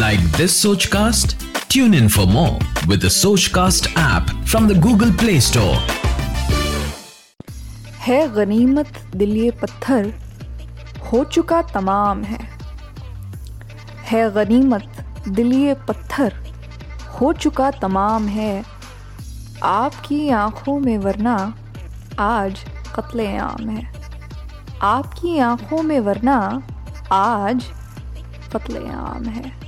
Like this Sochcast? Tune in for more with the Sochcast app from the Google Play Store. है गनीमत, दिल ये पत्थर, हो चुका तमाम है है गनीमत, दिल ये पत्थर, हो चुका तमाम है आपकी आँखों में वरना आज कत्ले आम है आपकी आँखों में वरना आज कत्ले आम है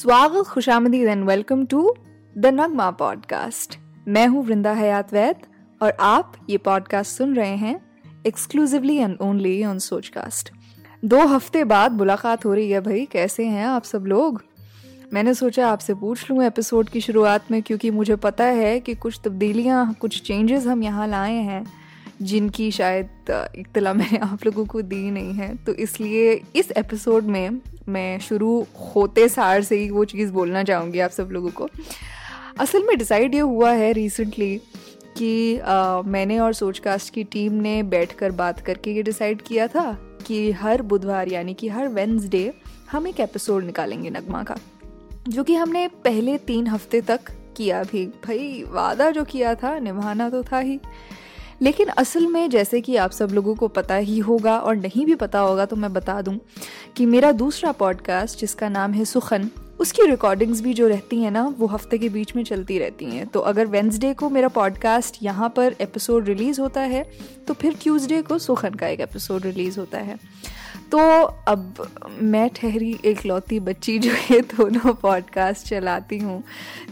स्वागत, खुशामदीद and welcome to the Nagma podcast मैं हूँ वृंदा हयात वैद और आप ये पॉडकास्ट सुन रहे हैं exclusively and only on Sochcast दो हफ़्ते बाद मुलाकात हो रही है भाई, कैसे हैं आप सब लोग? मैंने सोचा आपसे पूछ लूँ एपिसोड की शुरुआत में, क्योंकि मुझे पता है कि कुछ तब्दीलियाँ, कुछ चेंजेस हम यहाँ लाए हैं। जिनकी शायद इतला मैंने आप लोगों को दी नहीं है। तो इसलिए इस एपिसोड में मैं शुरू होते सार से ही वो चीज़ बोलना चाहूँगी आप सब लोगों को। असल में डिसाइड ये हुआ है रिसेंटली कि आ, मैंने और सोचकास्ट की टीम ने बैठकर बात करके ये डिसाइड किया था कि हर बुधवार यानी कि हर वेंसडे हम एक एपिसोड निकालेंगे नगमा का जो कि हमने पहले तीन हफ़्ते तक किया भी। भाई वादा जो किया था निभाना तो था ही। लेकिन असल में जैसे कि आप सब लोगों को पता ही होगा और नहीं भी पता होगा तो मैं बता दूँ कि मेरा दूसरा पॉडकास्ट जिसका नाम है सुखन, उसकी रिकॉर्डिंग्स भी जो रहती हैं ना, वो हफ़्ते के बीच में चलती रहती हैं। तो अगर वेंसडे को मेरा पॉडकास्ट यहाँ पर एपिसोड रिलीज़ होता है तो फिर ट्यूसडे को सुखन का एक एपिसोड रिलीज़ होता है। तो अब मैं ठहरी एक लौती बच्ची जो ये दोनों पॉडकास्ट चलाती हूँ।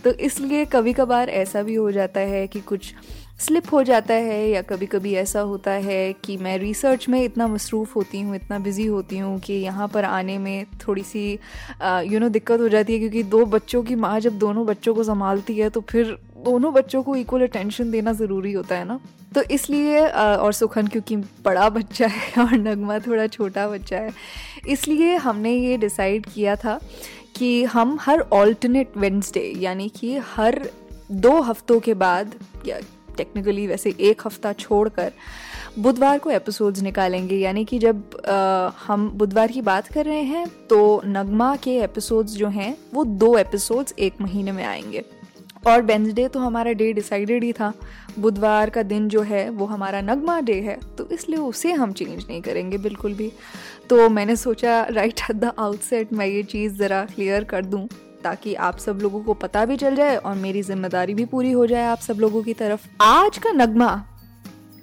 तो इसलिए कभी कभार ऐसा भी हो जाता है कि कुछ स्लिप हो जाता है या कभी कभी ऐसा होता है कि मैं रिसर्च में इतना मसरूफ़ होती हूँ, इतना बिज़ी होती हूँ कि यहाँ पर आने में थोड़ी सी यू नो दिक्कत हो जाती है क्योंकि दो बच्चों की माँ जब दोनों बच्चों को संभालती है तो फिर दोनों बच्चों को इक्वल अटेंशन देना ज़रूरी होता है ना? तो इसलिए और सुखन क्योंकि बड़ा बच्चा है और नगमा थोड़ा छोटा बच्चा है, इसलिए हमने ये डिसाइड किया था कि हम हर ऑल्टरनेट वेंसडे यानी कि हर दो हफ्तों के बाद या टेक्निकली वैसे एक हफ़्ता छोड़कर बुधवार को एपिसोड्स निकालेंगे। यानी कि जब आ, हम बुधवार की बात कर रहे हैं तो नगमा के एपिसोड्स जो हैं वो दो एपिसोड्स एक महीने में आएँगे। और वेंसडे तो हमारा डे डिसाइडेड ही था। बुधवार का दिन जो है वो हमारा नगमा डे है। तो इसलिए उसे हम चेंज नहीं करेंगे बिल्कुल भी। तो मैंने सोचा राइट एट द आउटसेट मैं ये चीज़ ज़रा क्लियर कर दूँ। ताकि आप सब लोगों को पता भी चल जाए और मेरी ज़िम्मेदारी भी पूरी हो जाए आप सब लोगों की तरफ़। आज का नगमा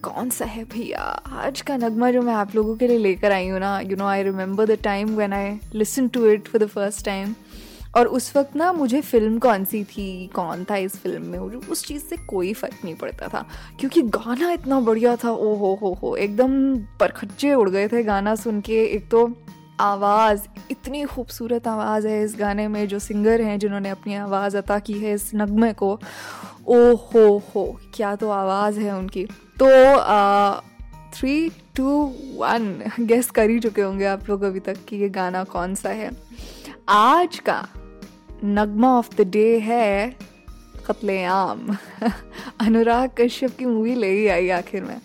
कौन सा है भैया? आज का नगमा जो मैं आप लोगों के लिए लेकर आई हूँ ना you know I remember the time when I listen to it for the first time और उस वक्त ना मुझे फ़िल्म कौन सी थी, कौन था इस फ़िल्म में? मुझे उस चीज़ से कोई फ़र्क नहीं पड़ता था, क्योंकि गाना इतना बढ़िया था ओ हो हो हो, एकदम परखच्चे उड़ गए थे गाना सुन के। एक तो आवाज़, इतनी खूबसूरत आवाज़ है इस गाने में जो सिंगर हैं जिन्होंने अपनी आवाज़ अता की है इस नगमे को। ओ हो हो क्या तो आवाज़ है उनकी। तो थ्री टू वन गेस कर ही चुके होंगे आप लोग अभी तक कि ये गाना कौन सा है। आज का नगमा ऑफ़ द डे है कत्ले आम अनुराग कश्यप की मूवी ले ही आई आखिर में।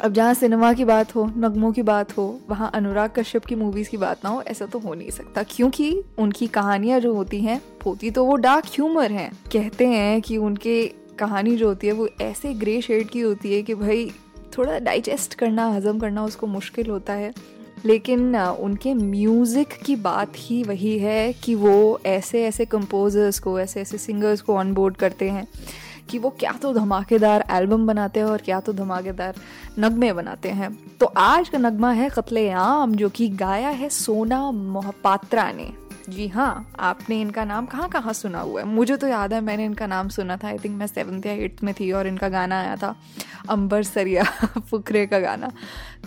अब जहाँ सिनेमा की बात हो, नगमों की बात हो, वहाँ अनुराग कश्यप की मूवीज़ की बात ना हो, ऐसा तो हो नहीं सकता। क्योंकि उनकी कहानियाँ जो होती हैं, होती तो वो डार्क ह्यूमर हैं। कहते हैं कि उनके कहानी जो होती है, वो ऐसे ग्रे शेड की होती है कि भाई, थोड़ा डाइजेस्ट करना, हजम करना उसको मुश्किल होता है। लेकिन उनके म्यूज़िक की बात ही वही है कि वो ऐसे ऐसे कंपोजर्स को ऐसे ऐसे सिंगर्स को ऑन बोर्ड करते हैं। कि वो क्या तो धमाकेदार एल्बम बनाते हैं और क्या तो धमाकेदार नगमे बनाते हैं। तो आज का नगमा है कत्ले आम जो कि गाया है सोना मोहपात्रा ने। जी हाँ आपने इनका नाम कहाँ कहाँ सुना हुआ है? मुझे तो याद है, मैंने इनका नाम सुना था। आई थिंक मैं सेवन्थ या एट्थ में थी और इनका गाना आया था, अंबर सरिया फुकरे का गाना।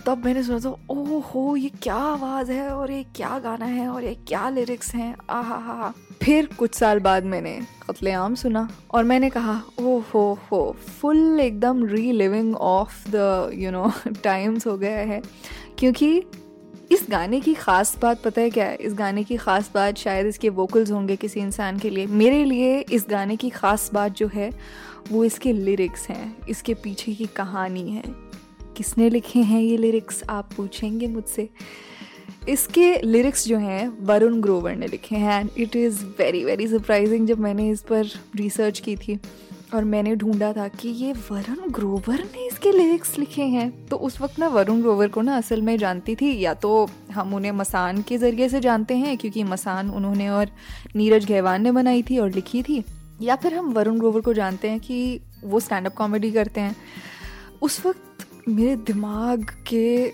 तब मैंने सुना था, ओह हो ये क्या आवाज़ है और ये क्या गाना है और ये क्या लिरिक्स हैं? आ हा हा फिर कुछ साल बाद मैंने आम सुना और मैंने कहा ओ हो हो फुल एकदम reliving of the you know times हो गया है। क्योंकि इस गाने की ख़ास बात, पता है क्या है? इस गाने की ख़ास बात शायद इसके वोकल्स होंगे किसी इंसान के लिए। मेरे लिए इस गाने की ख़ास बात जो है, वो इसके लिरिक्स हैं, इसके पीछे की कहानी है। किसने लिखे हैं ये लिरिक्स आप पूछेंगे मुझसे। इसके लिरिक्स जो हैं, वरुण ग्रोवर ने लिखे हैं and it is very very surprising जब मैंने इस पर रिसर्च की थी। और मैंने ढूंढा था कि ये वरुण ग्रोवर ने इसके लिरिक्स लिखे हैं। तो उस वक्त ना वरुण ग्रोवर को ना असल में जानती थी, या तो हम उन्हें मसान के ज़रिए से जानते हैं, क्योंकि मसान उन्होंने और नीरज गहवान ने बनाई थी और लिखी थी, या फिर हम वरुण ग्रोवर को जानते हैं कि वो स्टैंड अप कॉमेडी करते हैं। उस वक्त मेरे दिमाग के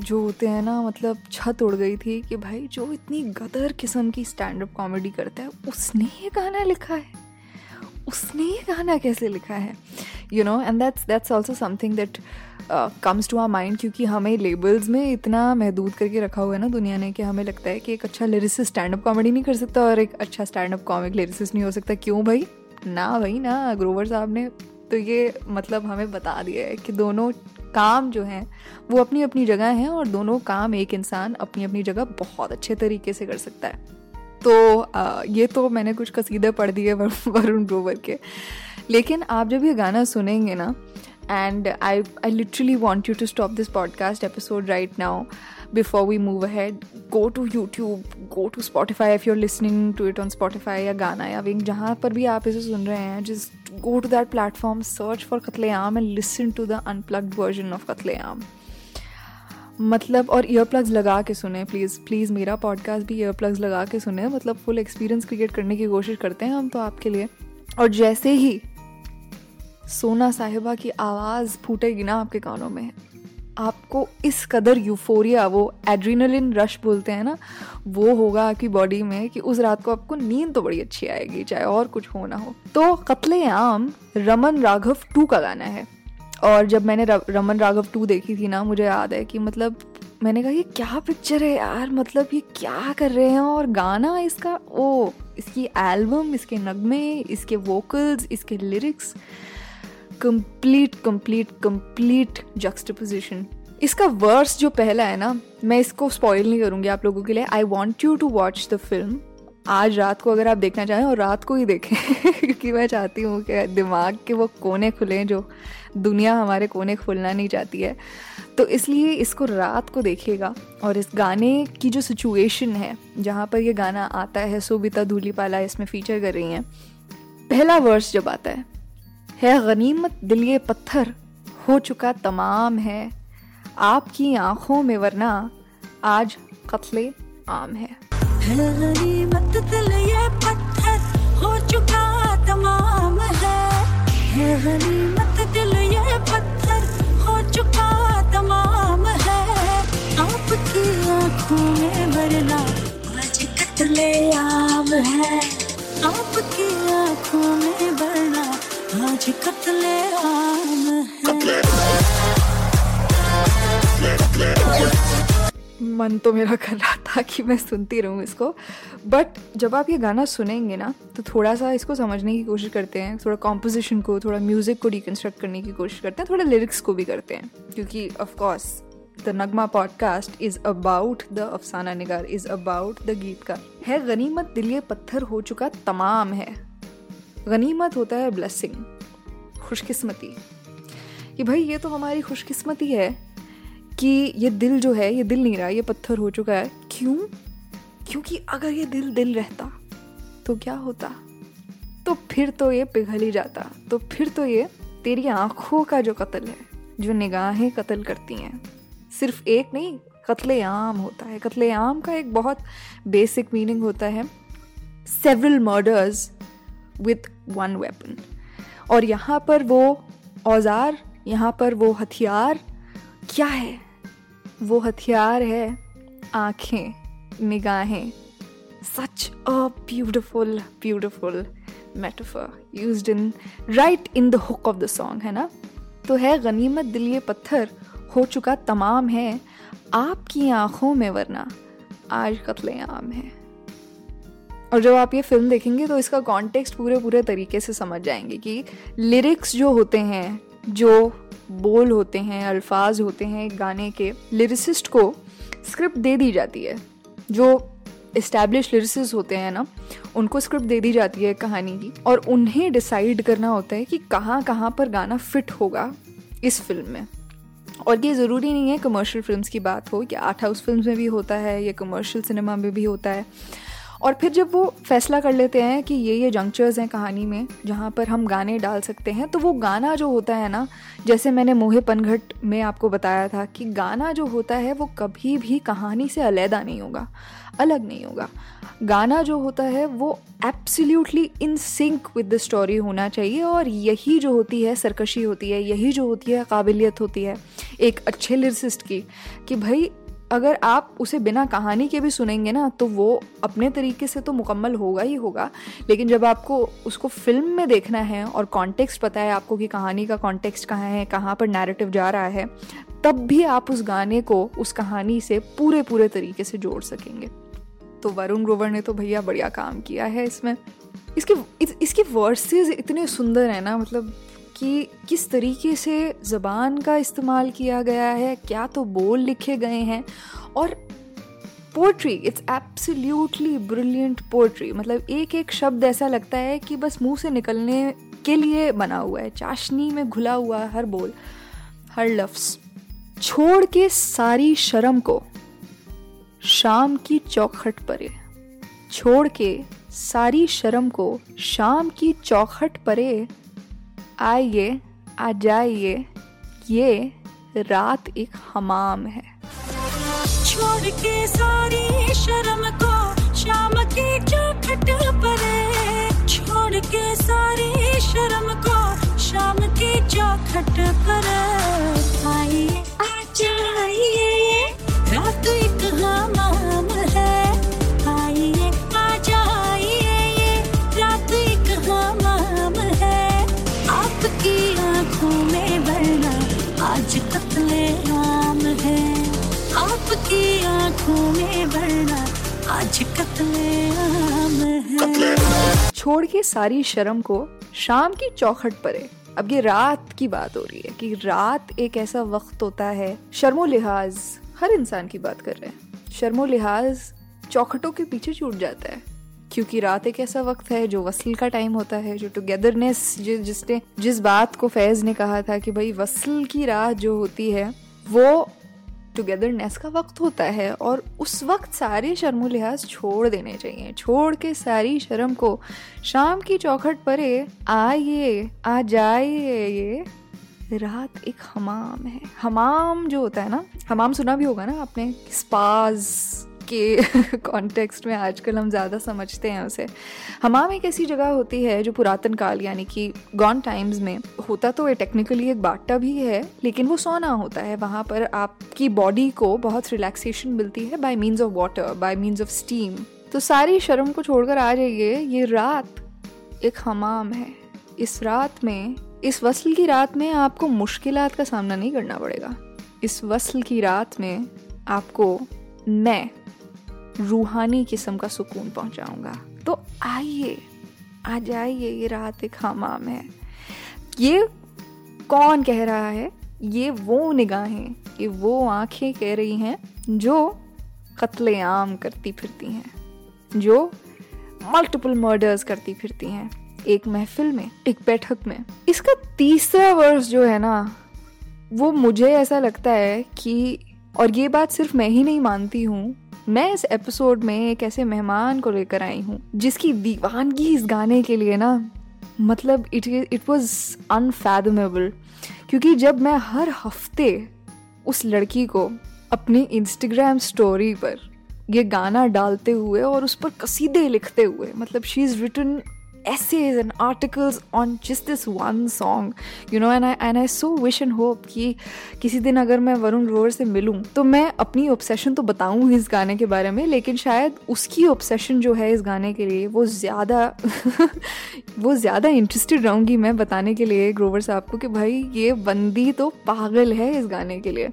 जो होते हैं ना मतलब छत उड़ गई थी कि भाई, जो इतनी गदर किस्म की स्टैंड अप कॉमेडी करता है, उसने ये गाना लिखा है। उसने ये गाना कैसे लिखा है? You know and that's that's also something that comes to our mind क्योंकि हमें लेबल्स में इतना महदूद करके रखा हुआ है ना दुनिया ने कि हमें लगता है कि एक अच्छा लिरिसिस्ट स्टैंड अप कॉमेडी नहीं कर सकता और एक अच्छा स्टैंड अप कॉमिक लिरिसिस्ट नहीं हो सकता। क्यों भाई? ना भाई, ना। ग्रोवर साहब ने तो ये मतलब हमें बता दिया है कि दोनों काम जो हैं, वो अपनी अपनी जगह हैं और दोनों काम एक इंसान अपनी अपनी जगह बहुत अच्छे तरीके से कर सकता है। तो आ, ये तो मैंने कुछ कसीदे पढ़ दिए वरुण ग्रोवर के। लेकिन आप जब ये गाना सुनेंगे ना and I I literally want you to stop this podcast episode right now before we move ahead go to YouTube go to Spotify if you're listening to it on Spotify या गाना या विंग जहाँ पर भी आप इसे सुन रहे हैं just go to that platform search for Qatleaam and listen to the unplugged version of Qatle Aam मतलब और ईयर प्लग्स लगा के सुने प्लीज़ प्लीज़ मेरा पॉडकास्ट भी ईयर प्लग्स लगा के सुने। मतलब फुल एक्सपीरियंस क्रिएट करने की कोशिश करते हैं हम तो आपके लिए। और जैसे ही सोना साहिबा की आवाज़ फूटेगी ना आपके कानों में, आपको इस कदर यूफोरिया वो एड्रीनलिन रश बोलते हैं ना, वो होगा आपकी बॉडी में कि उस रात को आपको नींद तो बड़ी अच्छी आएगी, चाहे और कुछ हो ना हो। तो कत्ले आम रमन राघव टू का गाना है। और जब मैंने रमन राघव टू देखी थी ना, मुझे याद है कि मतलब मैंने कहा, ये क्या पिक्चर है यार? मतलब ये क्या कर रहे हैं? और गाना इसका, ओ, इसकी एल्बम इसके नगमे, इसके वोकल्स इसके lyrics complete complete complete juxtaposition इसका वर्स जो पहला है ना, मैं इसको स्पॉइल नहीं करूँगी आप लोगों के लिए. I want you to watch the film आज रात को अगर आप देखना चाहें, और रात को ही देखें, क्योंकि मैं चाहती हूँ कि दिमाग के वो कोने खुलें जो दुनिया हमारे कोने खुलना नहीं चाहती है। तो इसलिए इसको रात को देखिएगा, और इस गाने की जो सिचुएशन है, जहाँ पर ये गाना आता है, सुबिता धूलीपाला इसमें फीचर कर रही हैं, पहला वर्ष जब आता है है गनीमत दिल ये पत्थर, हो चुका तमाम है, आपकी आँखों में वरना आज कत्ले आम है। गनीमत दिल ये पत्थर हो चुका तमाम है। गनीमत दिल ये पत्थर हो चुका तमाम है। आपकी आँखों में भरना आज कतले आम है। आपकी आँखों में भरना आज कतले आम है। मन तो मेरा कर रहा था कि मैं सुनती रहूँ इसको। बट जब आप ये गाना सुनेंगे ना तो थोड़ा सा इसको समझने की कोशिश करते हैं, थोड़ा कॉम्पोजिशन को, थोड़ा म्यूज़िक को रिकन्स्ट्रक्ट करने की कोशिश करते हैं, थोड़ा लिरिक्स को भी करते हैं। क्योंकि of course the Nagma podcast is about the अफसाना निगार इज़ अबाउट द गीत का है, गनीमत दिलिए पत्थर हो चुका तमाम है। गनीमत होता है ब्लेसिंग खुशकिस्मती। कि भाई, ये तो हमारी खुशकिस्मती है। कि ये दिल जो है, ये दिल नहीं रहा, ये पत्थर हो चुका है। क्यों? क्योंकि अगर ये दिल दिल रहता तो क्या होता? तो फिर तो ये पिघल ही जाता। तो फिर तो ये तेरी आँखों का जो कत्ल है, जो निगाहें कत्ल करती हैं, सिर्फ़ एक नहीं कत्ले आम होता है। कत्ले आम का एक बहुत बेसिक मीनिंग होता है several murders with one weapon और यहाँ पर वो औज़ार, यहाँ पर वो हथियार, क्या है? वो हथियार है, आँखें, निगाहें। Such a beautiful beautiful metaphor use in right in the hook of the song है ना? तो है गनीमत दिल ये पत्थर, हो चुका तमाम है, आपकी आँखों में वरना आज कत्ले आम है। और जब आप ये फ़िल्म देखेंगे तो इसका कॉन्टेक्स्ट पूरे पूरे तरीके से समझ जाएँगे कि लिरिक्स जो होते हैं, जो बोल होते हैं, अल्फाज होते हैं गाने के लिरिसिस्ट को स्क्रिप्ट दे दी जाती है। जो इस्टेब्लिश लिरिसिस होते हैं ना, उनको स्क्रिप्ट दे दी जाती है कहानी की और उन्हें डिसाइड करना होता है कि कहाँ कहाँ पर गाना फिट होगा इस फ़िल्म में। और ये ज़रूरी नहीं है कमर्शियल फिल्म्स की बात हो, या आर्ट हाउस फ़िल्म में भी होता है, या कमर्शियल सिनेमा में भी होता है। और फिर जब वो फैसला कर लेते हैं कि ये ये जंक्चर्स हैं कहानी में, जहाँ पर हम गाने डाल सकते हैं तो वो गाना जो होता है ना, जैसे मैंने मोहे पनघट में आपको बताया था कि गाना जो होता है वो कभी भी कहानी से अलहदा नहीं होगा, अलग नहीं होगा। गाना जो होता है वो absolutely in sync with the story होना चाहिए और यही जो होती है, सरकशी होती है, यही जो होती है, काबिलियत होती है एक अच्छे लिरिसिस्ट की कि भाई अगर आप उसे बिना कहानी के भी सुनेंगे ना तो वो अपने तरीके से तो मुकम्मल होगा ही होगा। लेकिन जब आपको उसको फ़िल्म में देखना है और कॉन्टेक्स्ट पता है आपको कि कहानी का कॉन्टेक्स्ट कहाँ है कहाँ पर नैरेटिव जा रहा है तब भी आप उस गाने को उस कहानी से पूरे पूरे तरीके से जोड़ सकेंगे। तो वरुण ग्रोवर ने तो भैया बढ़िया काम किया है इसमें। इसके इस, इसके वर्सेस इतने सुंदर हैं ना मतलब कि किस तरीके से ज़बान का इस्तेमाल किया गया है, क्या तो बोल लिखे गए हैं। और poetry it's absolutely brilliant poetry मतलब एक एक शब्द ऐसा लगता है कि बस मुँह से निकलने के लिए बना हुआ है। चाशनी में घुला हुआ हर बोल, हर लफ्स छोड़ के सारी शर्म को शाम की चौखट परे। छोड़ के सारी शर्म को शाम की चौखट परे आइए, आ जाइए। ये रात एक हमाम है। छोड़ के सारी शर्म को शाम की चौखट पर छोड़ के सारी शर्म को शाम की चौखट पर आइए। छोड़ के सारी शर्म को शाम की चौखट परे। अब ये रात की बात हो रही है कि रात एक ऐसा वक्त होता है शर्मो लिहाज हर इंसान की बात कर रहे हैं। शर्मो लिहाज चौखटों के पीछे छूट जाता है क्योंकि रात एक ऐसा वक्त है जो वसल का टाइम होता है जो टुगेदरनेस जि, जिसने जिस बात को फैज ने कहा था कि भाई वसल की रात जो होती है वो टुगेदरनेस का वक्त होता है और उस वक्त सारे शर्म लिहाज छोड़ देने चाहिए। छोड़ के सारी शर्म को शाम की चौखट परे, आइए, आ जाइए, ये रात एक हमाम है। हमाम जो होता है ना, हमाम सुना भी होगा ना आपने? स्पाज। के कॉन्टेक्स्ट में आजकल हम ज़्यादा समझते हैं उसे। हमाम एक ऐसी जगह होती है जो पुरातन काल, यानी कि गॉन टाइम्स में होता तो ये टेक्निकली एक बाटा भी है, लेकिन वो सोना होता है। वहाँ पर आपकी बॉडी को बहुत रिलैक्सेशन मिलती है by means of water by means of steam तो सारी शर्म को छोड़कर आ जाइए, ये रात एक हमाम है। इस रात में, इस वसल की रात में आपको मुश्किलात का सामना नहीं करना पड़ेगा। इस वसल की रात में आपको मैं रूहानी किस्म का सुकून पहुंचाऊँगा। तो आइए आ जाइए ये रात एक हमाम है ये कौन कह रहा है? ये वो निगाहें, ये वो आँखें कह रही हैं, जो कत्ले आम करती फिरती हैं, जो मल्टीपल मर्डर्स करती फिरती हैं, एक महफिल में, एक बैठक में। इसका तीसरा वर्ष जो है ना, वो मुझे ऐसा लगता है कि, और ये बात सिर्फ़ मैं ही नहीं मानती हूँ मैं इस एपिसोड में एक ऐसे मेहमान को लेकर आई हूँ, जिसकी दीवानगी इस गाने के लिए ना मतलब इट इट वॉज़ अनफैदमेबल क्योंकि जब मैं हर हफ़्ते उस लड़की को अपनी इंस्टाग्राम स्टोरी पर ये गाना डालते हुए और उस पर कसीदे लिखते हुए मतलब she is written essays and articles on just this one song, you know, and I and I so wish and hope कि किसी दिन अगर मैं वरुण ग्रोवर से मिलूं तो मैं अपनी ऑब्सेशन तो बताऊँ इस गाने के बारे में, लेकिन शायद उसकी ऑब्सेशन जो है इस गाने के लिए वो ज़्यादा वो ज़्यादा इंटरेस्टेड रहूँगी मैं बताने के लिए, ग्रोवर साहब को कि भाई ये बंदी तो पागल है इस गाने के लिए।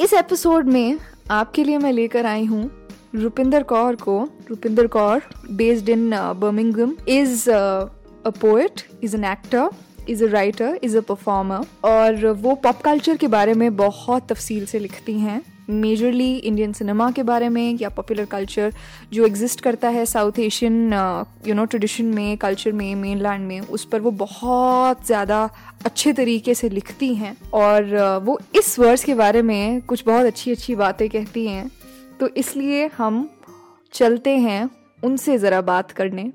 इस एपिसोड में आपके लिए मैं लेकर आई हूँ रुपिंदर कौर को Rupinder Kaur based in Birmingham is a poet is an actor is a writer is a performer और वो पॉप कल्चर के बारे में बहुत तफसील से लिखती हैं मेजरली इंडियन सिनेमा के बारे में या पॉपुलर कल्चर जो एग्जिस्ट करता है South Asian you know tradition में कल्चर में मेन लैंड में उस पर वो बहुत ज़्यादा अच्छे तरीके से लिखती हैं और uh, वो इस वर्ड्स के बारे में कुछ बहुत अच्छी अच्छी बातें कहती हैं। तो इसलिए हम चलते हैं उनसे ज़रा बात करने।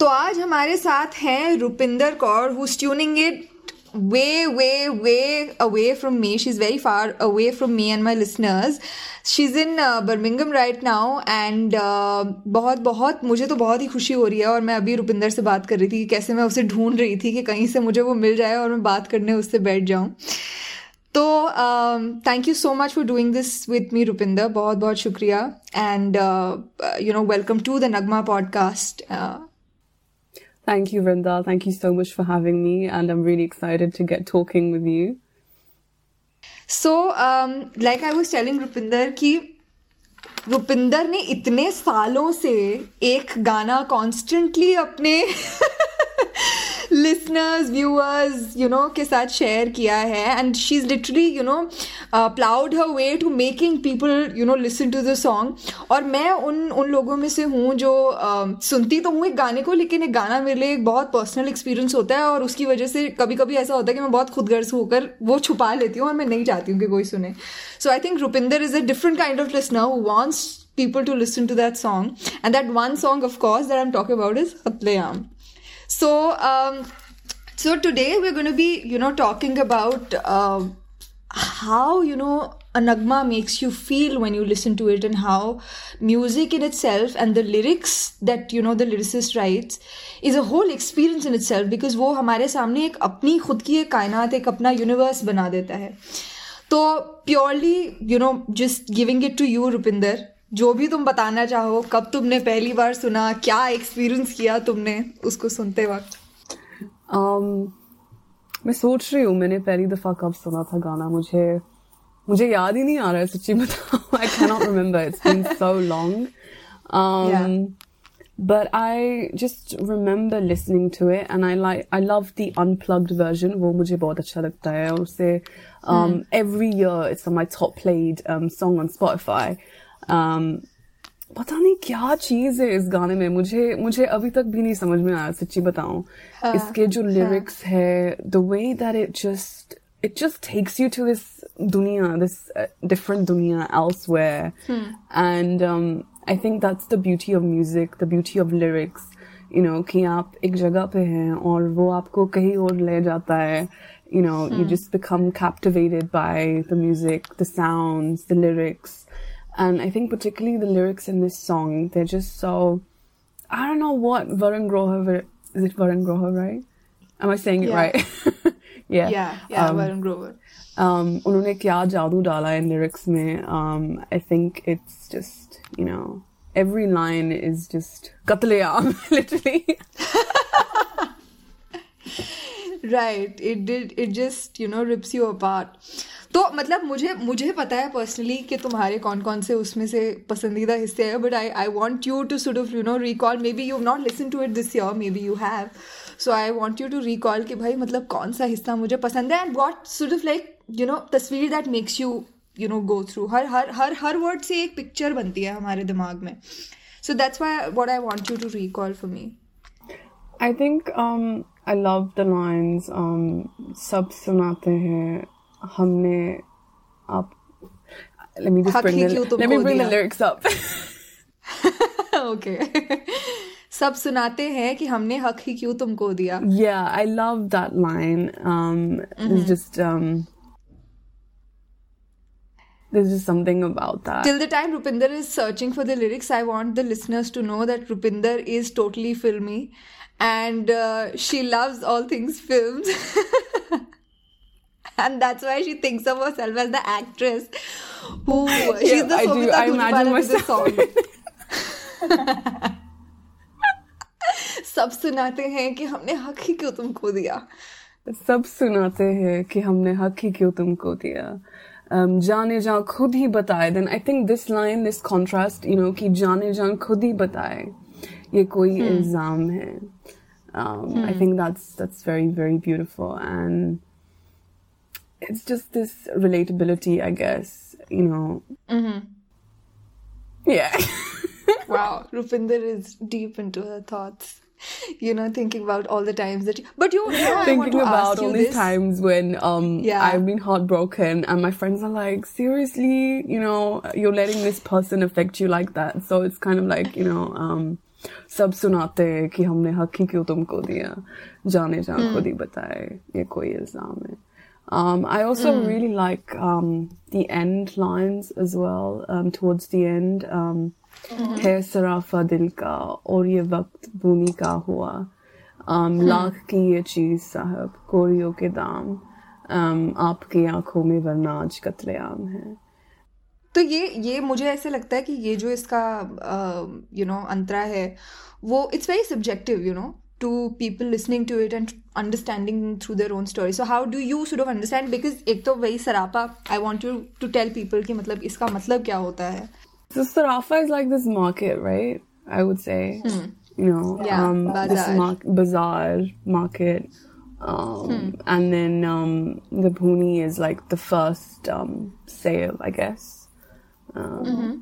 तो आज हमारे साथ हैं Rupinder Kaur who tuning it way way way away from me. She's very far away from me and my listeners. She's in uh, birmingham right now and uh, बहुत बहुत मुझे तो बहुत ही खुशी हो रही है और मैं अभी रुपिंदर से बात कर रही थी कि कैसे मैं उसे ढूंढ रही थी कि कहीं से मुझे वो मिल जाए और मैं बात करने उससे बैठ जाऊँ। तो thank you so much for doing this with me Rupinder बहुत बहुत शुक्रिया. And you know welcome to the Nagma podcast thank you Vrinda thank you so much for having me and I am really excited to get talking with you so like I was telling Rupinder कि रुपिंदर ने इतने सालों से एक गाना constantly अपने listeners viewers you know के साथ शेयर किया है. And she is literally you know ploughed her way to making people you know listen to the song और मैं उन उन लोगों में से हूँ जो uh, सुनती तो हूँ एक गाने को लेकिन एक गाना मेरे लिए एक बहुत पर्सनल एक्सपीरियंस होता है और उसकी वजह से कभी कभी ऐसा होता है कि मैं बहुत खुदगर्ज होकर वो छुपा लेती हूँ और मैं नहीं चाहती हूँ कि कोई सुने. So I think Rupinder is a different kind of listener who wants people to listen to that song. And that one song of course that i'm talking about is Hatlayam. So, um, so today we're going to be, you know, talking about uh, how, you know, a nagma makes you feel when you listen to it and how music in itself and the lyrics that you know the lyricist writes is a whole experience in itself because वो हमारे सामने एक अपनी खुद की एक कायनात एक अपना यूनिवर्स बना देता है तो purely you know just giving it to you Rupinder जो भी तुम बताना चाहो कब तुमने पहली बार सुना क्या एक्सपीरियंस किया तुमने उसको सुनते वक्त? Um, मैं सोच रही हूँ मैंने पहली दफ़ा कब सुना था गाना मुझे मुझे याद ही नहीं आ रहा है सच्ची बताओ I can not remember it's been so long but I just remember listening to it and I like I love the unplugged version वो मुझे बहुत अच्छा लगता है और उससे um, hmm. every year it's on my top played um, song on Spotify. Um, पता नहीं क्या चीज़ है इस गाने में। मुझे मुझे अभी तक भी नहीं समझ में आया सच्ची बताऊँ। हाँ, इसके जो हाँ। लिरिक्स है the way that it just it just takes you to this दुनिया दिस डिफरेंट uh, दुनिया elsewhere and I think that's the beauty of music the beauty of lyrics you know कि आप एक जगह पे हैं और वो आपको कहीं और ले जाता है। You know you just become captivated by the music the sound the lyrics And I think particularly the lyrics in this song, they're just so, I don't know what Varun Grover, is it Varun Grover, right? Am I saying it yeah. right? yeah. Yeah, yeah, um, Varun Grover. Um, उन्होंने क्या जादू डाला in lyrics में, um, I think it's just, you know, every line is just katleam, literally. right. It did, it just, you know, rips you apart. तो मतलब मुझे मुझे पता है पर्सनली कि तुम्हारे कौन कौन से उसमें से पसंदीदा हिस्से हैं but I I want you to sort of you know recall maybe you not listen to it this year maybe you have so I want you to recall कि भाई मतलब कौन सा हिस्सा मुझे पसंद है and what sort of like you know तस्वीर that makes you you know go through her her her her word से एक पिक्चर बनती है हमारे दिमाग में. So that's why what I want you to recall for me I think I love the lines सब सुनाते हैं हमने आप let me just bring the, let me bring the lyrics up okay सब सुनाते हैं कि हमने हक ही क्यों तुमको दिया yeah I love that line um mm-hmm. it's just um there's just something about that. Till the time Rupinder is searching for the lyrics, I want the listeners to know that Rupinder is totally filmy and uh, she loves all things films. And that's why she thinks of herself as the actress who yeah, she's the I do. I imagine myself. सब सुनाते हैं कि हमने हक ही क्यों तुमको दिया सब सुनाते हैं कि हमने हक ही क्यों तुमको दिया um, जाने जा खुद ही बताए then I think this line this contrast you know कि जाने जा खुद ही बताए ये कोई hmm. इल्ज़ाम है I think that's that's very very beautiful and it's just this relatability, I guess. You know. Mm-hmm. Yeah. wow, Rupinder is deep into her thoughts. You know, thinking about all the times that. You, but you, you know, I want thinking to about ask all you these this. times when um Yeah. I've been heartbroken and my friends are like, seriously, you know, you're letting this person affect you like that. So it's kind of like, you know, um सब सुनाते हैं कि हमने हक ही क्यों तुमको दिया जाने जा Hmm. खुद ही बताए ये कोई इल्जाम है um, I also Hmm. really like um, the end lines as well. Um, towards the end, um. है सराफा दिल का और ये वक्त बुनी का हुआ um, Hmm. लाख की ये चीज़ साहब कोरियों के दाम um, आपकी आँखों में वरना आज कत्लेआम है तो ये ये मुझे ऐसे लगता है कि ये जो इसका यू नो अंतरा है वो it's very subjective you know to people listening to it and understanding through their own story so how do you sort of understand because ek to very sarapa i want you to tell people ki matlab iska matlab kya hota hai so sarapa is like this market right i would say hmm. you know yeah, um bazaar. this mar- bazaar market um, hmm. and then um, the pony is like the first um, sale i guess um, mm-hmm.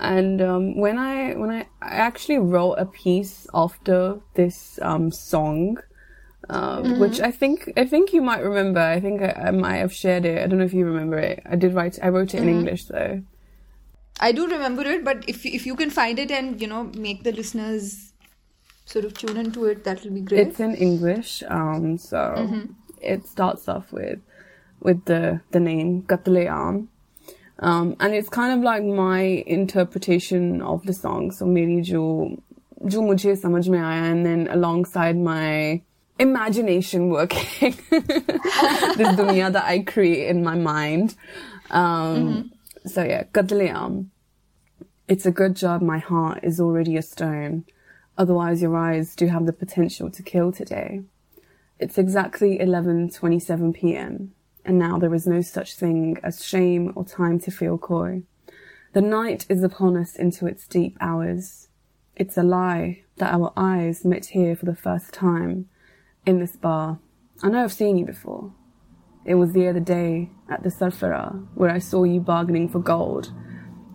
And um, when I when I, I actually wrote a piece after this um, song, uh, Mm-hmm. which I think I think you might remember. I think I, I might have shared it. I don't know if you remember it. I did write. I wrote it in Mm-hmm. English though. I do remember it, but if if you can find it and you know make the listeners sort of tune into it, that will be great. It's in English, um, so Mm-hmm. it starts off with with the the name Katleam. Um, and it's kind of like my interpretation of the song. So मेरी जो जो मुझे समझ में आया, and then alongside my imagination working, this dunya that I create in my mind. Um, So yeah, Katleam. It's a good job my heart is already a stone. Otherwise, your eyes do have the potential to kill today. It's exactly 11:27 p.m. and now there is no such thing as shame or time to feel coy. The night is upon us into its deep hours. It's a lie that our eyes met here for the first time in this bar. I know I've seen you before. It was the other day at the Sarfara where I saw you bargaining for gold.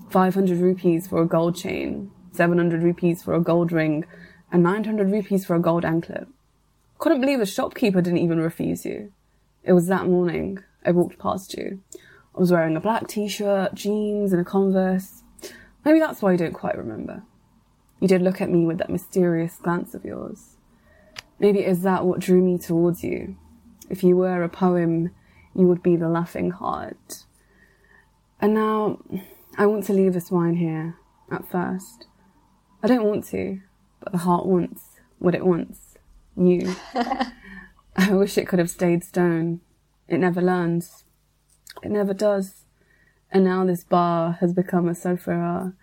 500 rupees for a gold chain, 700 rupees for a gold ring, and 900 rupees for a gold anklet. Couldn't believe the shopkeeper didn't even refuse you. It was that morning I walked past you. I was wearing a black t-shirt, jeans, and a Converse. Maybe that's why you don't quite remember. You did look at me with that mysterious glance of yours. Maybe is that what drew me towards you? If you were a poem, you would be the laughing heart. And now, I want to leave this wine here, at first. I don't want to, but the heart wants what it wants. You. I wish it could have stayed stone. It never learns. It never does. And now this bar has become a sofa,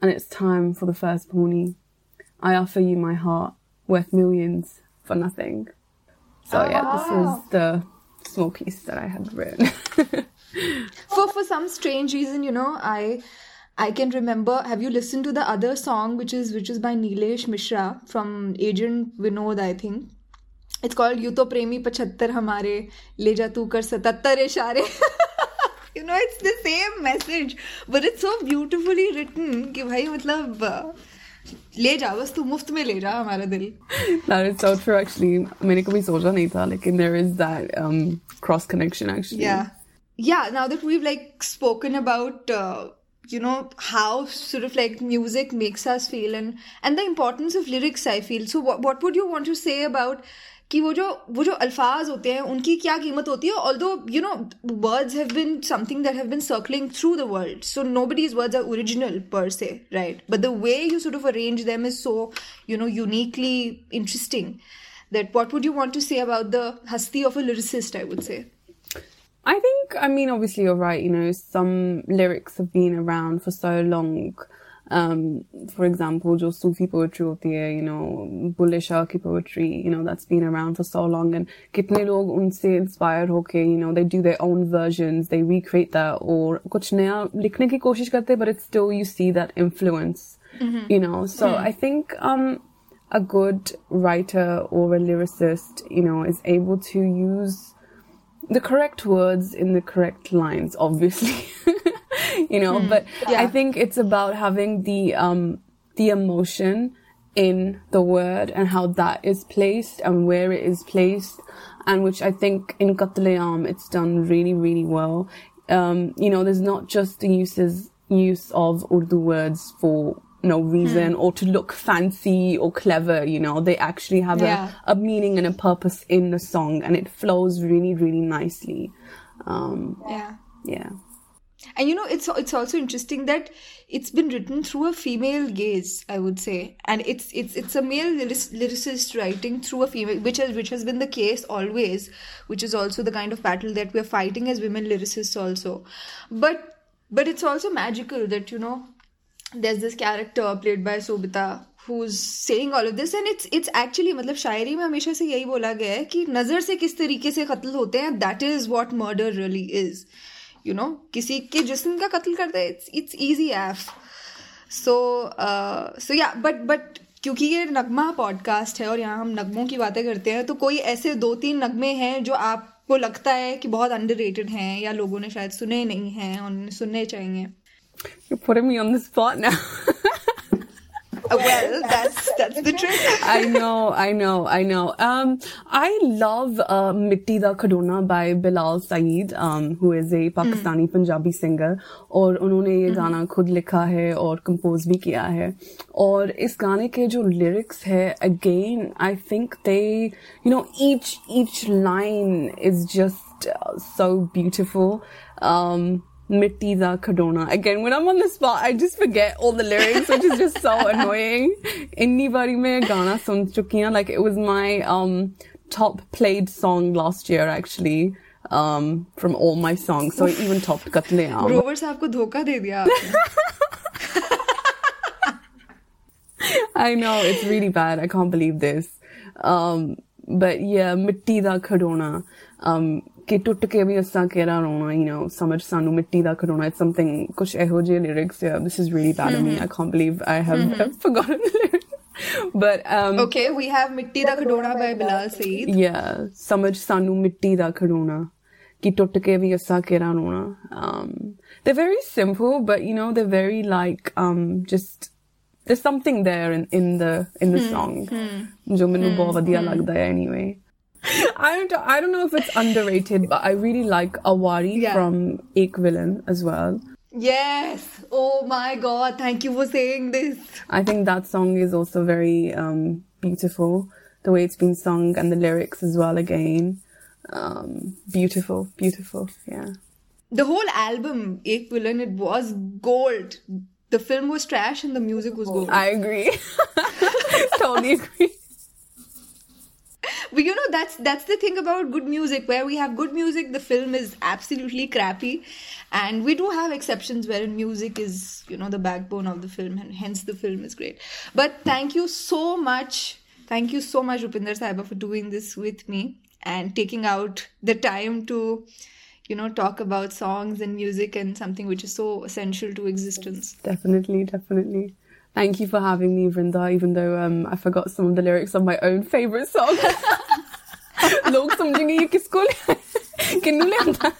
and it's time for the first pony. I offer you my heart, worth millions, for nothing. So yeah, this ah. is the small piece that I had written. for for some strange reason you know i i can remember have you listened to the other song which is which is by nilesh mishra from agent vinod i think it's called yu to premi 75 hamare le ja tu kar 77 ishare you know it's the same message but it's so beautifully written कि भाई मतलब uh, ले जा बस तू मुफ़्त में ले जा हमारा दिल that is so true actually. मैंने कभी सोचा नहीं था लेकिन is that um, cross connection actually. Yeah. Yeah, now that we've like spoken about uh, you know how sort of like music makes us feel and and the importance of lyrics I feel. So what what would you want to say about कि वो जो वो जो अल्फाज होते हैं उनकी क्या कीमत होती है although you know words have been something that have been circling through the world so nobody is words are original per se right but the way you sort of arrange them is so you know uniquely interesting that what would you want to say about the हस्ती of a lyricist I would say I think, I mean, obviously, you're right. You know, some lyrics have been around for so long. Um, for example, जो Sufi poetry होती है, you know, Bulle Shah की poetry, you know, that's been around for so long and कितने लोग उनसे inspired होके, you know, they do their own versions, they recreate that और कुछ नया लिखने की कोशिश करते but it's still you see that influence, you know. So I think, um, a good writer or a lyricist, you know, is able to use the correct words in the correct lines, obviously. you know, but Yeah. I think it's about having the um the emotion in the word and how that is placed and where it is placed and which I think in Qatl-e-Aam it's done really, really well. Um, you know, there's not just the uses use of Urdu words for no reason or to look fancy or clever, you know. They actually have Yeah. a, a meaning and a purpose in the song and it flows really, really nicely. Um, Yeah. yeah And you know, it's it's also interesting that it's been written through a female gaze, I would say, and it's it's it's a male lyric- lyricist writing through a female, which has which has been the case always, which is also the kind of battle that we are fighting as women lyricists also, but but it's also magical that you know there's this character played by Sobita who's saying all of this and it's it's actually मतलब शायरी में हमेशा से यही बोला गया है कि नज़र से किस तरीके से कत्ल होते हैं that is what murder really is You know किसी के जिसम का कत्ल करते it's it's easy if so so yeah but but क्योंकि ये नगमा पॉडकास्ट है और यहाँ हम नगमों की बातें करते हैं तो कोई ऐसे दो तीन नगमे हैं जो आपको लगता है कि बहुत अंडर हैं या लोगों ने शायद सुने नहीं हैं और उन्हें सुनने चाहिए You're putting me on the spot now. Uh, well that's that's the trick I know, I know, I know. Um, I love uh, Mitti Da Khadona by Bilal Saeed, um, who is a Pakistani Punjabi singer. और उन्होंने ये गाना खुद लिखा है और compose भी किया है और इस गाने के जो lyrics है again I think they you know each each line is just uh, so beautiful um Mitti da Kadona. Again, when I'm on the spot, I just forget all the lyrics, which is just so annoying. Inni bari mein gana sun chukiya. Like it was my um, top played song last year, actually. Um, from all my songs, so I even topped Katleam. Rover saab ko dhoka de diya. I know it's really bad. I can't believe this. Um, but yeah, Mitti da Kadona. Um, ਕਿ ਟੁੱਟ ਕੇ ਵੀ ਅਸਾਂ ਕਿਹੜਾ ਰੋਣਾ you know ਸਮਝ ਸਾਨੂੰ ਮਿੱਟੀ ਦਾ ਖੜੋਣਾ it's something ਕੁਝ ਇਹੋ ਜਿਹੇ lyrics yeah this is really bad of me I can't believe I have, have forgotten the lyrics but um Okay, we have Mitti Da Khadona by Bilal Saeed. yeah ਸਮਝ ਸਾਨੂੰ ਮਿੱਟੀ ਦਾ ਖੜੋਣਾ ਕਿ ਟੁੱਟ ਕੇ ਵੀ ਅਸਾਂ ਕਿਹੜਾ ਰੋਣਾ um they're very simple but you know they're very like um just there's something there in in the in the song ਜੋ ਮੈਨੂੰ ਬਹੁਤ ਵਧੀਆ ਲੱਗਦਾ ਹੈ anyway I don't I don't know if it's underrated but I really like Awari Yeah. from Ek Villain as well Yes. Oh my God. Thank you for saying this. I think that song is also very um, beautiful. The way it's been sung and the lyrics as well again. Um, beautiful, beautiful. Yeah. The whole album, Ek Villain, it was gold. The film was trash and the music was gold. I agree. totally agree. But you know that's that's the thing about good music. Where we have good music the film is absolutely crappy. And we do have exceptions wherein music is you know the backbone of the film and hence the film is great. But thank you so much. Thank you so much rupinder saiba for doing this with me and taking out the time to you know talk about songs and music and something which is so essential to existence. Definitely, definitely. Thank you for having me, Brinda, even though um, I forgot some of the lyrics of my own favourite song. लोग समझेंगे ये किसको किन्नू ले आता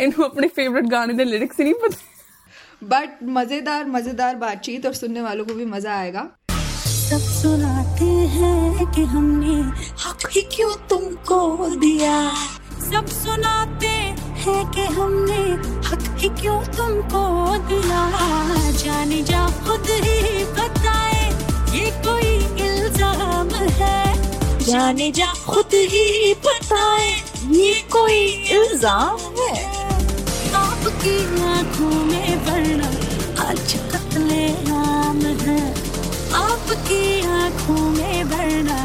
इन्हों अपने favourite गाने के लिरिक्स ही नहीं पता But मजेदार मजेदार बातचीत और सुनने वालों को भी मजा आएगा सब सुनाते हैं कि हमने हक ही क्यों तुमको दिया सब हैं कि हमने हक ही क्यों तुमको दिया? जाने जा खुद ही बताए, ये कोई इल्ज़ाम है? जाने जा खुद ही बताए, ये कोई इल्ज़ाम है? आपकी आँखों में वरना आज कतले आम है। आपकी आँखों में वरना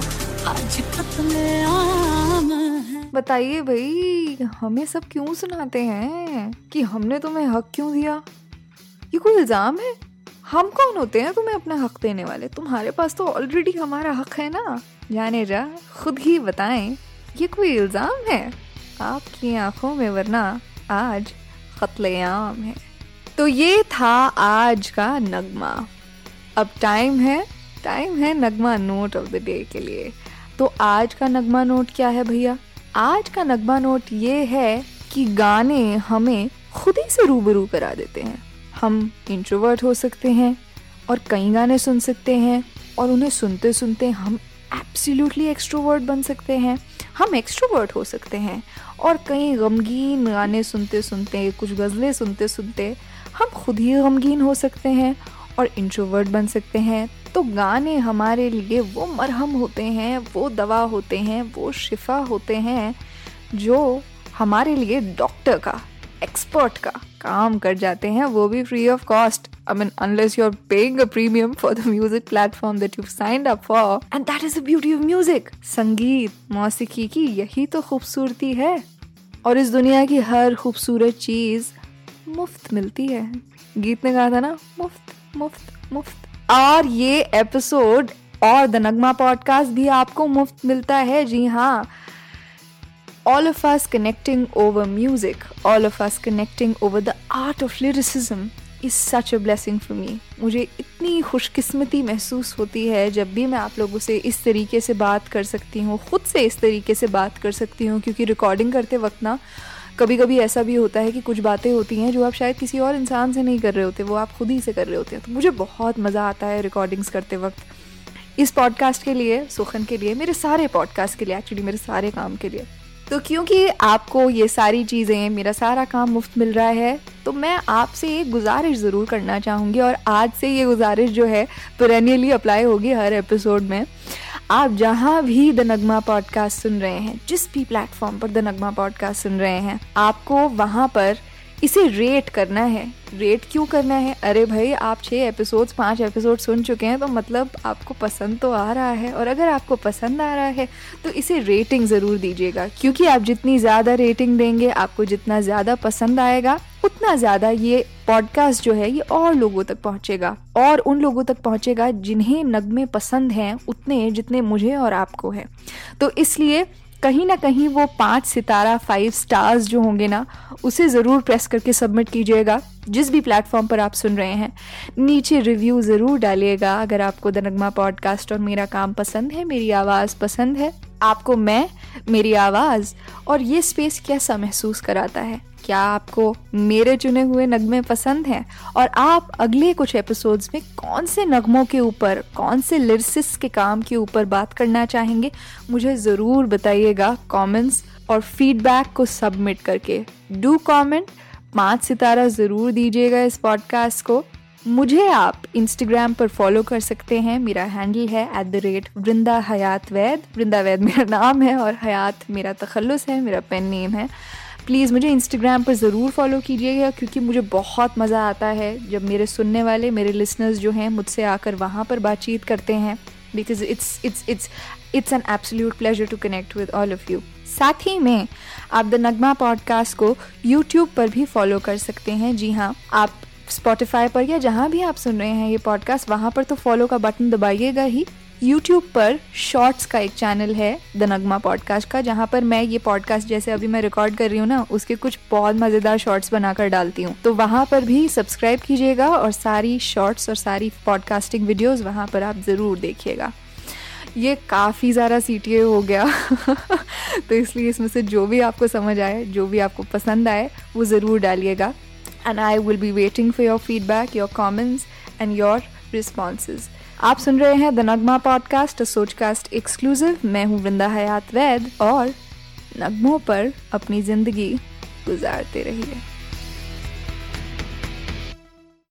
आज कतले आम है बताइए भाई, हमें सब क्यों सुनाते हैं? कि हमने तुम्हें हक क्यों दिया? ये कोई इल्ज़ाम है? हम कौन होते हैं तुम्हें अपना हक देने वाले? तुम्हारे पास तो ऑलरेडी हमारा हक है ना? जाने जा, खुद ही बताएँ, ये कोई इल्ज़ाम है? आपकी आँखों में वरना आज कत्लेआम है। तो ये था आज का नगमा। अब टाइम है टाइम है Nagma note of the day के लिए। तो आज का नगमा नोट क्या है भैया? आज का नगमा नोट ये है कि गाने हमें खुद ही से रूबरू करा देते हैं। हम इंट्रोवर्ट हो सकते हैं और कई गाने सुन सकते हैं और उन्हें सुनते सुनते हम एब्सोल्युटली एक्सट्रोवर्ट बन सकते हैं। हम एक्सट्रोवर्ट हो सकते हैं और कई गमगीन गाने सुनते सुनते, कुछ गज़लें सुनते सुनते हम खुद ही गमगीन हो सकते हैं और इंट्रोवर्ट बन सकते हैं। तो गाने हमारे लिए वो मरहम होते हैं वो दवा होते हैं वो शिफा होते हैं जो हमारे लिए डॉक्टर का एक्सपर्ट का काम कर जाते हैं वो भी free of cost I mean, unless you're paying a premium for the music platform that you've signed up for. And that is the beauty of music. संगीत मौसीकी की यही तो खूबसूरती है और इस दुनिया की हर खूबसूरत चीज़ मुफ़्त मिलती है गीत ने कहा था ना मुफ़्त मुफ़्त मुफ़्त और ये एपिसोड और द नगमा पॉडकास्ट भी आपको मुफ़्त मिलता है। जी हाँ। All of us connecting over music all of us connecting over the art of lyricism is such a blessing for me मुझे इतनी खुशकिस्मती महसूस होती है जब भी मैं आप लोगों से इस तरीके से बात कर सकती हूँ, ख़ुद से इस तरीके से बात कर सकती हूँ, क्योंकि रिकॉर्डिंग करते वक्त ना कभी कभी ऐसा भी होता है कि कुछ बातें होती हैं जो आप शायद किसी और इंसान से नहीं कर रहे होते, वो आप खुद ही से कर रहे होते हैं। तो मुझे बहुत मज़ा आता है रिकॉर्डिंग्स करते वक्त। इस पॉडकास्ट के लिए, सुखन के लिए, मेरे सारे पॉडकास्ट के लिए एक्चुअली मेरे सारे काम के लिए। तो क्योंकि आपको ये सारी चीज़ें, मेरा सारा काम मुफ़्त मिल रहा है तो मैं आपसे एक गुजारिश ज़रूर करना चाहूँगी और आज से ये गुजारिश जो है पेरेनियली अप्लाई होगी हर एपिसोड में। आप जहाँ भी द नगमा पॉडकास्ट सुन रहे हैं, जिस भी प्लेटफॉर्म पर द नगमा पॉडकास्ट सुन रहे हैं, आपको वहाँ पर इसे रेट करना है। रेट क्यों करना है? अरे भाई, आप छः एपिसोड्स पाँच एपिसोड सुन चुके हैं तो मतलब आपको पसंद तो आ रहा है, और अगर आपको पसंद आ रहा है तो इसे रेटिंग ज़रूर दीजिएगा, क्योंकि आप जितनी ज़्यादा रेटिंग देंगे, आपको जितना ज़्यादा पसंद आएगा उतना ज़्यादा ये पॉडकास्ट जो है, ये और लोगों तक पहुंचेगा। और उन लोगों तक पहुंचेगा जिन्हें नगमे पसंद हैं, उतने जितने मुझे और आपको है। तो इसलिए कहीं ना कहीं वो पाँच सितारा फाइव स्टार्स जो होंगे ना, उसे ज़रूर प्रेस करके सबमिट कीजिएगा। जिस भी प्लेटफॉर्म पर आप सुन रहे हैं, नीचे रिव्यू ज़रूर डालिएगा। अगर आपको द नगमा पॉडकास्ट और मेरा काम पसंद है, मेरी आवाज़ पसंद है आपको मैं, मेरी आवाज़ और ये स्पेस कैसा महसूस कराता है? क्या आपको मेरे चुने हुए नगमे पसंद हैं? और आप अगले कुछ एपिसोड्स में कौन से नगमों के ऊपर, कौन से लिरिसिस के काम के ऊपर बात करना चाहेंगे, मुझे ज़रूर बताइएगा कमेंट्स और फीडबैक को सबमिट करके। डू कमेंट पाँच सितारा ज़रूर दीजिएगा इस पॉडकास्ट को। मुझे आप इंस्टाग्राम पर फॉलो कर सकते हैं। मेरा हैंडल है at the rate Vrinda Hayat Vaid. Vrinda Vaid मेरा नाम है और हयात मेरा तखलस है, मेरा पेन नेम है। प्लीज़ मुझे इंस्टाग्राम पर ज़रूर फॉलो कीजिएगा क्योंकि मुझे बहुत मज़ा आता है। जब मेरे सुनने वाले, मेरे लिसनर्स जो हैं, मुझसे आकर वहाँ पर बातचीत करते हैं। Because it's it's it's it's an absolute pleasure to connect with all of you साथ ही में आप द नगमा पॉडकास्ट को यूट्यूब पर भी फॉलो कर सकते हैं। जी हाँ आप स्पॉटिफाई पर या जहाँ भी आप सुन रहे हैं ये पॉडकास्ट वहाँ पर तो फॉलो का बटन दबाइएगा ही। यूट्यूब पर शॉर्ट्स का एक चैनल है द नगमा पॉडकास्ट का, जहाँ पर मैं ये पॉडकास्ट जैसे अभी मैं रिकॉर्ड कर रही हूँ ना, उसके कुछ बहुत मज़ेदार शॉर्ट्स बनाकर डालती हूँ। तो वहाँ पर भी सब्सक्राइब कीजिएगा और सारी शॉर्ट्स और सारी पॉडकास्टिंग वीडियोज़ वहाँ पर आप ज़रूर देखिएगा। ये काफ़ी ज़्यादा सीटीए हो गया। तो इसलिए इसमें से जो भी आपको समझ आए, जो भी आपको पसंद आए, वो ज़रूर डालिएगा। And I will be waiting for your feedback your comments and your responses आप सुन रहे हैं the Nagma podcast Sochcast exclusive मैं हूँ वृंदा हयात वैद और नगमों पर अपनी ज़िंदगी गुजारते रहिए।